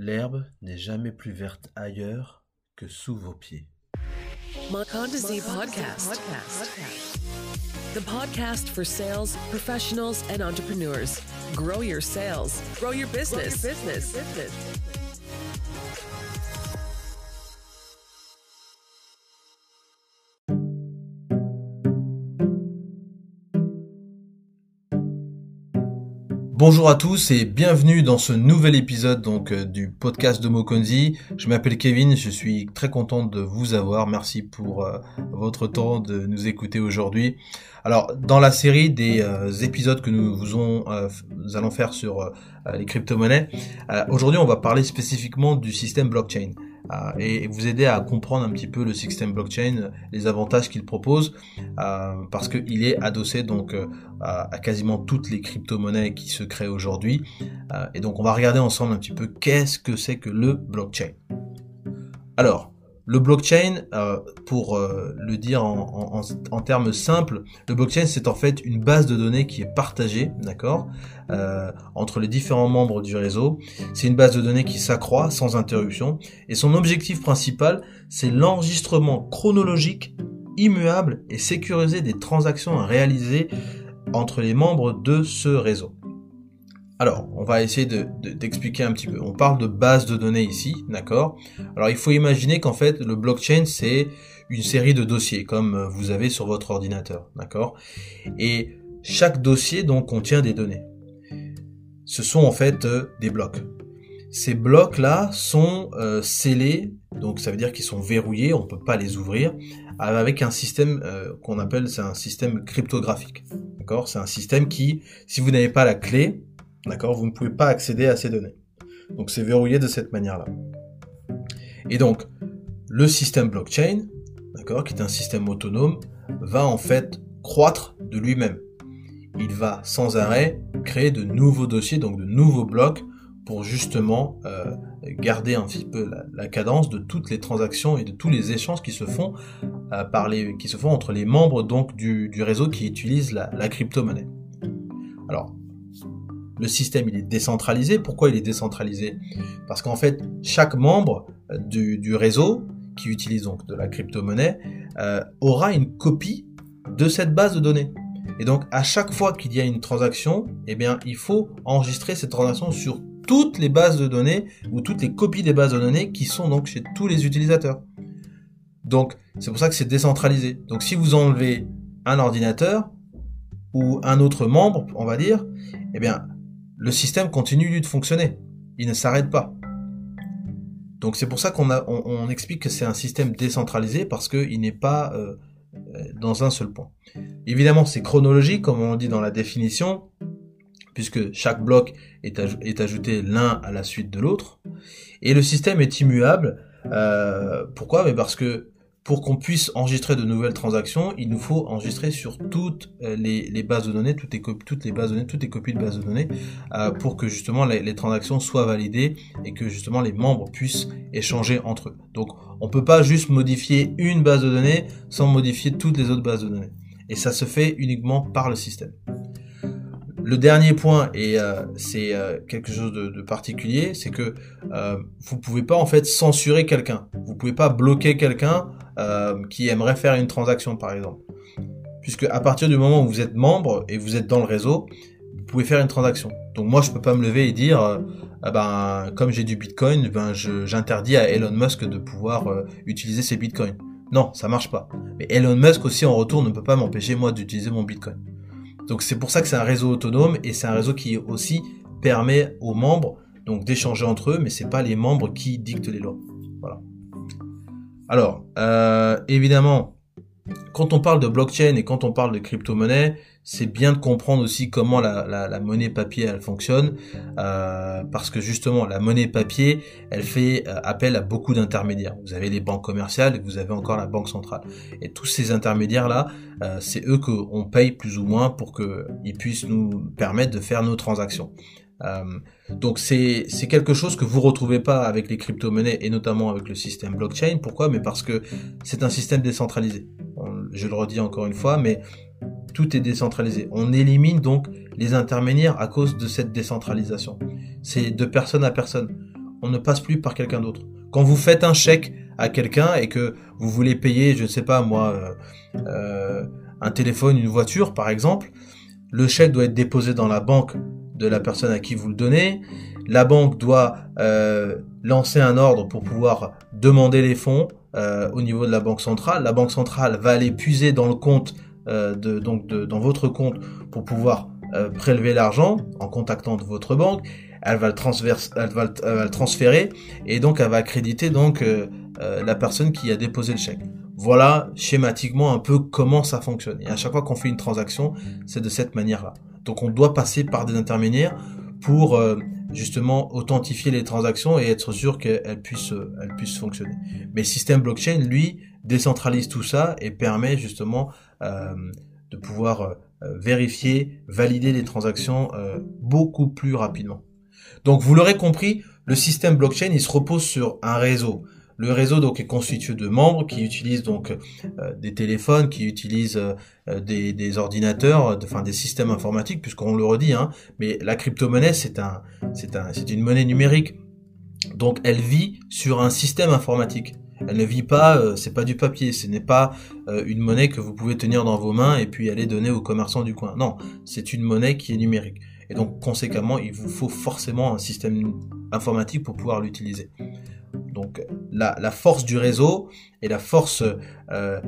L'herbe n'est jamais plus verte ailleurs que sous vos pieds. Makandazi podcast. The podcast for sales professionals and entrepreneurs. Grow your sales, grow your business. business. Bonjour à tous et bienvenue dans ce nouvel épisode donc euh, du podcast de Mokonzi. Je m'appelle Kevin, je suis très content de vous avoir. Merci pour euh, votre temps de nous écouter aujourd'hui. Alors dans la série des euh, épisodes que nous vous, nous allons faire sur les crypto-monnaies, aujourd'hui on va parler spécifiquement du système blockchain. Euh, et vous aider à comprendre un petit peu le système blockchain, les avantages qu'il propose, euh, parce qu'il est adossé donc euh, à quasiment toutes les crypto-monnaies qui se créent aujourd'hui. et donc on va regarder ensemble un petit peu qu'est-ce que c'est que le blockchain. Alors, le blockchain, euh, pour euh, le dire en, termes simples, le blockchain c'est en fait une base de données qui est partagée, d'accord, euh, entre les différents membres du réseau. C'est une base de données qui s'accroît sans interruption et son objectif principal c'est l'enregistrement chronologique, immuable et sécurisé des transactions à réaliser entre les membres de ce réseau. Alors, on va essayer d'expliquer un petit peu. On parle de base de données ici, d'accord? Alors, il faut imaginer qu'en fait, le blockchain, c'est une série de dossiers, comme euh, vous avez sur votre ordinateur, d'accord? Et chaque dossier, donc, contient des données. Ce sont en fait euh, des blocs. Ces blocs-là sont euh, scellés, donc ça veut dire qu'ils sont verrouillés, on ne peut pas les ouvrir, avec un système qu'on appelle, c'est un système cryptographique. D'accord? C'est un système qui, si vous n'avez pas la clé, D'accord? Vous ne pouvez pas accéder à ces données. Donc c'est verrouillé de cette manière-là. Et donc, le système blockchain, d'accord, qui est un système autonome, va en fait croître de lui-même. Il va sans arrêt créer de nouveaux dossiers, donc de nouveaux blocs, pour justement euh, garder un petit peu la, cadence de toutes les transactions et de tous les échanges qui se font euh, par les, qui se font entre les membres donc du, réseau qui utilisent la, la crypto-monnaie. Alors, le système il est décentralisé. Pourquoi il est décentralisé? Parce qu'en fait, chaque membre euh, du, réseau qui utilise donc de la crypto-monnaie euh, aura une copie de cette base de données. Et donc à chaque fois qu'il y a une transaction, eh bien il faut enregistrer cette transaction sur toutes les bases de données ou toutes les copies des bases de données qui sont donc chez tous les utilisateurs. Donc c'est pour ça que c'est décentralisé. Donc si vous enlevez un ordinateur ou un autre membre, on va dire, eh bien le système continue de fonctionner. Il ne s'arrête pas. Donc c'est pour ça qu'on on, explique que c'est un système décentralisé parce qu'il n'est pas euh, euh, dans un seul point. Évidemment, c'est chronologique, comme on dit dans la définition, puisque chaque bloc est, ajouté l'un à la suite de l'autre. Et le système est immuable. Euh, pourquoi? Parce que pour qu'on puisse enregistrer de nouvelles transactions, il nous faut enregistrer sur toutes euh, les, bases de données, toutes les, toutes les bases de données, toutes les copies de bases de données, euh, pour que justement les, transactions soient validées et que justement les membres puissent échanger entre eux. Donc on peut pas juste modifier une base de données sans modifier toutes les autres bases de données. Et ça se fait uniquement par le système. Le dernier point, et euh, c'est quelque chose de, de particulier, c'est que vous pouvez pas en fait censurer quelqu'un. Vous pouvez pas bloquer quelqu'un euh, qui aimerait faire une transaction par exemple. Puisque à partir du moment où vous êtes membre et vous êtes dans le réseau, vous pouvez faire une transaction. Donc moi je peux pas me lever et dire euh, ah ben comme j'ai du Bitcoin, ben j'interdis à Elon Musk de pouvoir euh, utiliser ses Bitcoins. Non, ça marche pas. Mais Elon Musk aussi en retour ne peut pas m'empêcher moi d'utiliser mon Bitcoin. Donc c'est pour ça que c'est un réseau autonome et c'est un réseau qui aussi permet aux membres donc d'échanger entre eux, mais c'est pas les membres qui dictent les lois. Voilà. Alors, euh, évidemment, quand on parle de blockchain et quand on parle de crypto-monnaie, c'est bien de comprendre aussi comment la, monnaie papier elle fonctionne, euh, parce que justement la monnaie papier, elle fait euh, appel à beaucoup d'intermédiaires. Vous avez les banques commerciales et vous avez encore la banque centrale. Et tous ces intermédiaires là, c'est eux qu'on paye plus ou moins pour qu'ils puissent nous permettre de faire nos transactions. Euh, donc c'est quelque chose que vous retrouvez pas avec les crypto-monnaies et notamment avec le système blockchain. Pourquoi? Mais parce que c'est un système décentralisé. Je le redis encore une fois, mais tout est décentralisé. On élimine donc les intermédiaires à cause de cette décentralisation. C'est de personne à personne. on ne passe plus par quelqu'un d'autre. Quand vous faites un chèque à quelqu'un et que vous voulez payer, je ne sais pas moi, euh, euh, un téléphone, une voiture par exemple, le chèque doit être déposé dans la banque de la personne à qui vous le donnez. La banque doit euh, lancer un ordre pour pouvoir demander les fonds au niveau de la banque centrale. La banque centrale va aller puiser dans le compte donc dans votre compte pour pouvoir prélever l'argent en contactant votre banque elle va le, elle va le, transférer et donc elle va accréditer donc euh, euh, la personne qui a déposé le chèque. Voilà schématiquement un peu comment ça fonctionne. Et à chaque fois qu'on fait une transaction, c'est de cette manière-là. Donc on doit passer par des intermédiaires pour euh, justement authentifier les transactions et être sûr qu'elles puissent, elles puissent fonctionner. Mais le système blockchain, lui, décentralise tout ça et permet justement de pouvoir vérifier, valider les transactions beaucoup plus rapidement. Donc vous l'aurez compris, le système blockchain, il se repose sur un réseau. Le réseau donc est constitué de membres qui utilisent donc euh, des téléphones, qui utilisent euh, des, ordinateurs, enfin des systèmes informatiques, puisqu'on le redit. Hein, mais la crypto-monnaie c'est un, c'est un, c'est une monnaie numérique. Donc elle vit sur un système informatique. Elle ne vit pas, euh, c'est pas du papier, ce n'est pas une monnaie que vous pouvez tenir dans vos mains et puis aller donner aux commerçants du coin. Non, c'est une monnaie qui est numérique. Et donc, conséquemment, il vous faut forcément un système informatique pour pouvoir l'utiliser. Donc, la, force du réseau et la force, euh,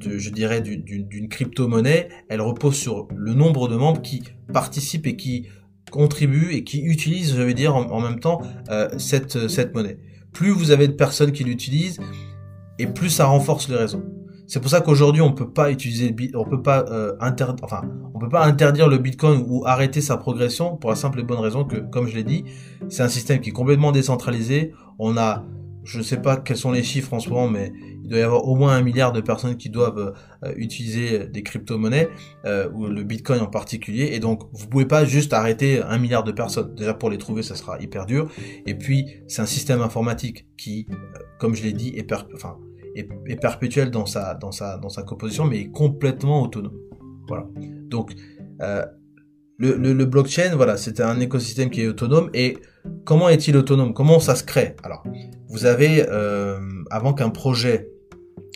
je dirais, d'une crypto-monnaie, elle repose sur le nombre de membres qui participent et qui contribuent et qui utilisent, je veux dire, en, même temps, euh, cette, monnaie. Plus vous avez de personnes qui l'utilisent, et plus ça renforce le réseau. C'est pour ça qu'aujourd'hui on peut pas utiliser on peut pas euh, enfin, on peut pas interdire le Bitcoin ou arrêter sa progression pour la simple et bonne raison que, comme je l'ai dit, c'est un système qui est complètement décentralisé. On a, je ne sais pas quels sont les chiffres en ce moment, mais il doit y avoir au moins un milliard de personnes qui doivent euh, utiliser des crypto-monnaies euh, ou le Bitcoin en particulier. Et donc vous pouvez pas juste arrêter un milliard de personnes. Déjà pour les trouver, ça sera hyper dur. Et puis c'est un système informatique qui, euh, comme je l'ai dit, est perpétuel dans sa, composition, mais est complètement autonome. Voilà. Donc, euh, le, blockchain, voilà, c'est un écosystème qui est autonome. Et comment est-il autonome? Comment ça se crée? Alors, vous avez, euh, avant qu'un projet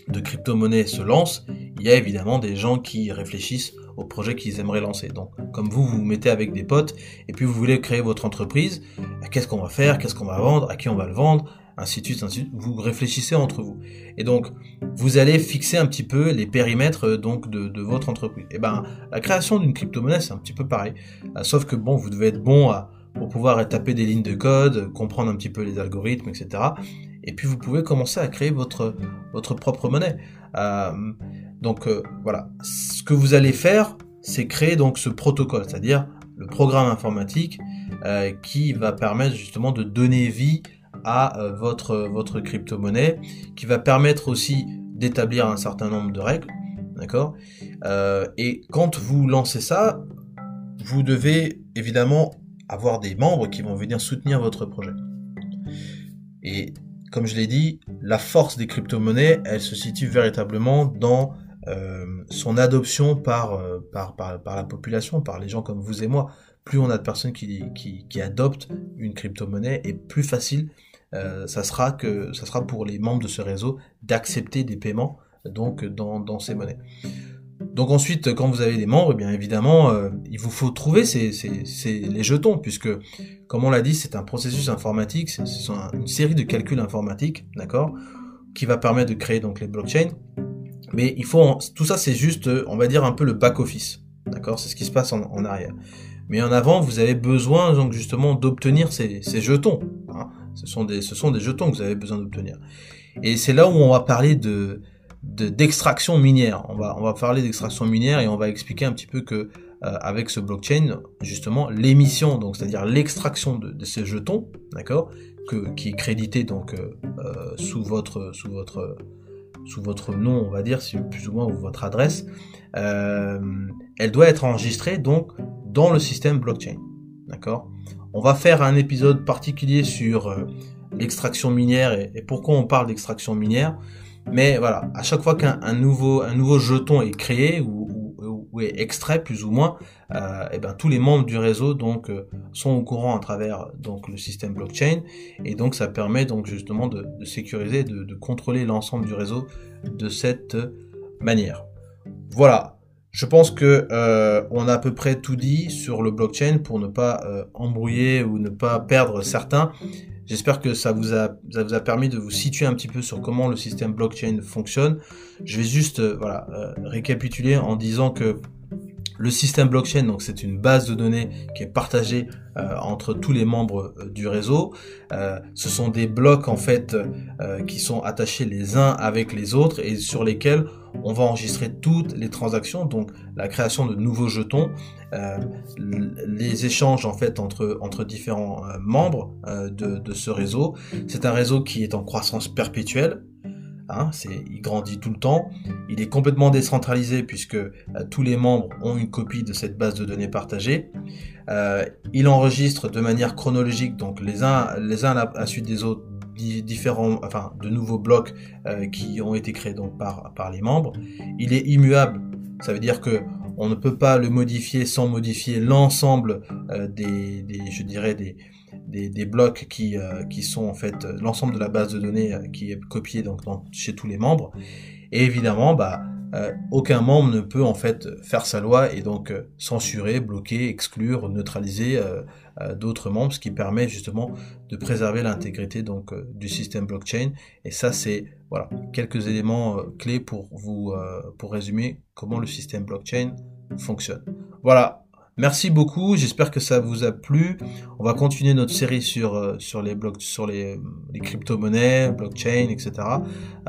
de crypto-monnaie se lance, il y a évidemment des gens qui réfléchissent au projet qu'ils aimeraient lancer. Donc, comme vous, vous vous mettez avec des potes et puis vous voulez créer votre entreprise, qu'est-ce qu'on va faire, qu'est-ce qu'on va vendre, à qui on va le vendre, ainsi de de. Vous réfléchissez entre vous. Et donc, vous allez fixer un petit peu les périmètres euh, donc de, votre entreprise. Et ben, la création d'une crypto-monnaie, c'est un petit peu pareil. Euh, sauf que bon, vous devez être bon pour pouvoir taper des lignes de code, comprendre un petit peu les algorithmes, etc. Et puis vous pouvez commencer à créer votre votre propre monnaie. Euh, donc voilà, ce que vous allez faire, c'est créer donc ce protocole, c'est-à-dire le programme informatique qui va permettre justement de donner vie à euh, votre, votre crypto-monnaie, qui va permettre aussi d'établir un certain nombre de règles. D'accord? Euh, Et quand vous lancez ça, vous devez évidemment avoir des membres qui vont venir soutenir votre projet. Et comme je l'ai dit, la force des crypto-monnaies, elle se situe véritablement dans euh, son adoption par, par, par, la population, par les gens comme vous et moi. Plus on a de personnes qui, qui, qui adoptent une crypto-monnaie, et plus facile euh, ça sera que ça sera pour les membres de ce réseau d'accepter des paiements donc dans, dans ces monnaies. Donc ensuite, quand vous avez des membres, eh bien évidemment, euh, il vous faut trouver ces, ces, ces, les jetons, puisque, comme on l'a dit, c'est un processus informatique, c'est une série de calculs informatiques, d'accord, qui va permettre de créer donc les blockchains. Mais il faut, tout ça, c'est juste, on va dire un peu le back office, d'accord, c'est ce qui se passe en, en, arrière. Mais en avant, vous avez besoin donc justement d'obtenir ces, ces jetons. Hein. Ce sont des, jetons que vous avez besoin d'obtenir. Et c'est là où on va parler de d'extraction minière. On va parler d'extraction minière et on va expliquer un petit peu que euh, avec ce blockchain, justement, l'émission, donc c'est-à-dire l'extraction de, ces jetons, d'accord, qui est crédité donc euh, euh, sous votre nom, on va dire, plus ou moins ou votre adresse, elle doit être enregistrée donc dans le système blockchain, d'accord. On va faire un épisode particulier sur euh, l'extraction minière et, pourquoi on parle d'extraction minière. Mais voilà, à chaque fois qu'un nouveau, jeton est créé ou, est extrait plus ou moins, euh, et ben tous les membres du réseau euh, sont au courant à travers le système blockchain et donc ça permet donc justement de, sécuriser, de, de contrôler l'ensemble du réseau de cette manière. Voilà. Je pense que euh, on a à peu près tout dit sur le blockchain pour ne pas euh, embrouiller ou ne pas perdre certains. J'espère que ça vous, a, ça vous a permis de vous situer un petit peu sur comment le système blockchain fonctionne. Je vais juste euh, voilà, récapituler en disant que le système blockchain, donc c'est une base de données qui est partagée euh, entre tous les membres euh, du réseau. Euh, ce sont des blocs en fait qui sont attachés les uns avec les autres et sur lesquels on va enregistrer toutes les transactions, donc la création de nouveaux jetons, les échanges en fait entre différents membres de ce réseau. C'est un réseau qui est en croissance perpétuelle. Hein, il grandit tout le temps. Il est complètement décentralisé puisque euh, tous les membres ont une copie de cette base de données partagée. Euh, il enregistre de manière chronologique, donc les uns, à la suite des autres, différents, enfin, de nouveaux blocs euh, qui ont été créés donc par par les membres. Il est immuable. Ça veut dire que on ne peut pas le modifier sans modifier l'ensemble des, je dirais des des, blocs qui, euh, qui sont en fait euh, l'ensemble de la base de données euh, qui est copiée donc chez tous les membres. Et évidemment, bah, aucun membre ne peut en fait faire sa loi et donc censurer, bloquer, exclure, neutraliser d'autres membres, ce qui permet justement de préserver l'intégrité du système blockchain. Et ça, c'est voilà quelques éléments clés pour vous pour résumer comment le système blockchain fonctionne. Voilà, Merci beaucoup, j'espère que ça vous a plu. On va continuer notre série sur, euh, les crypto-monnaies, blockchain, etc.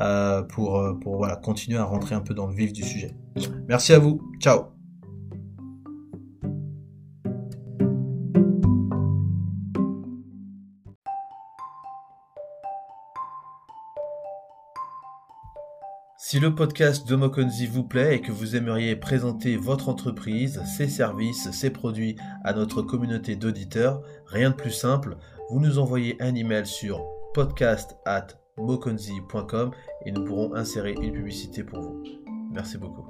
Euh, pour, euh, pour continuer à rentrer un peu dans le vif du sujet. Merci à vous. Ciao. Si le podcast de Mokonzi vous plaît et que vous aimeriez présenter votre entreprise, ses services, ses produits à notre communauté d'auditeurs, rien de plus simple, vous nous envoyez un email sur podcast at mokonzi.com et nous pourrons insérer une publicité pour vous. Merci beaucoup.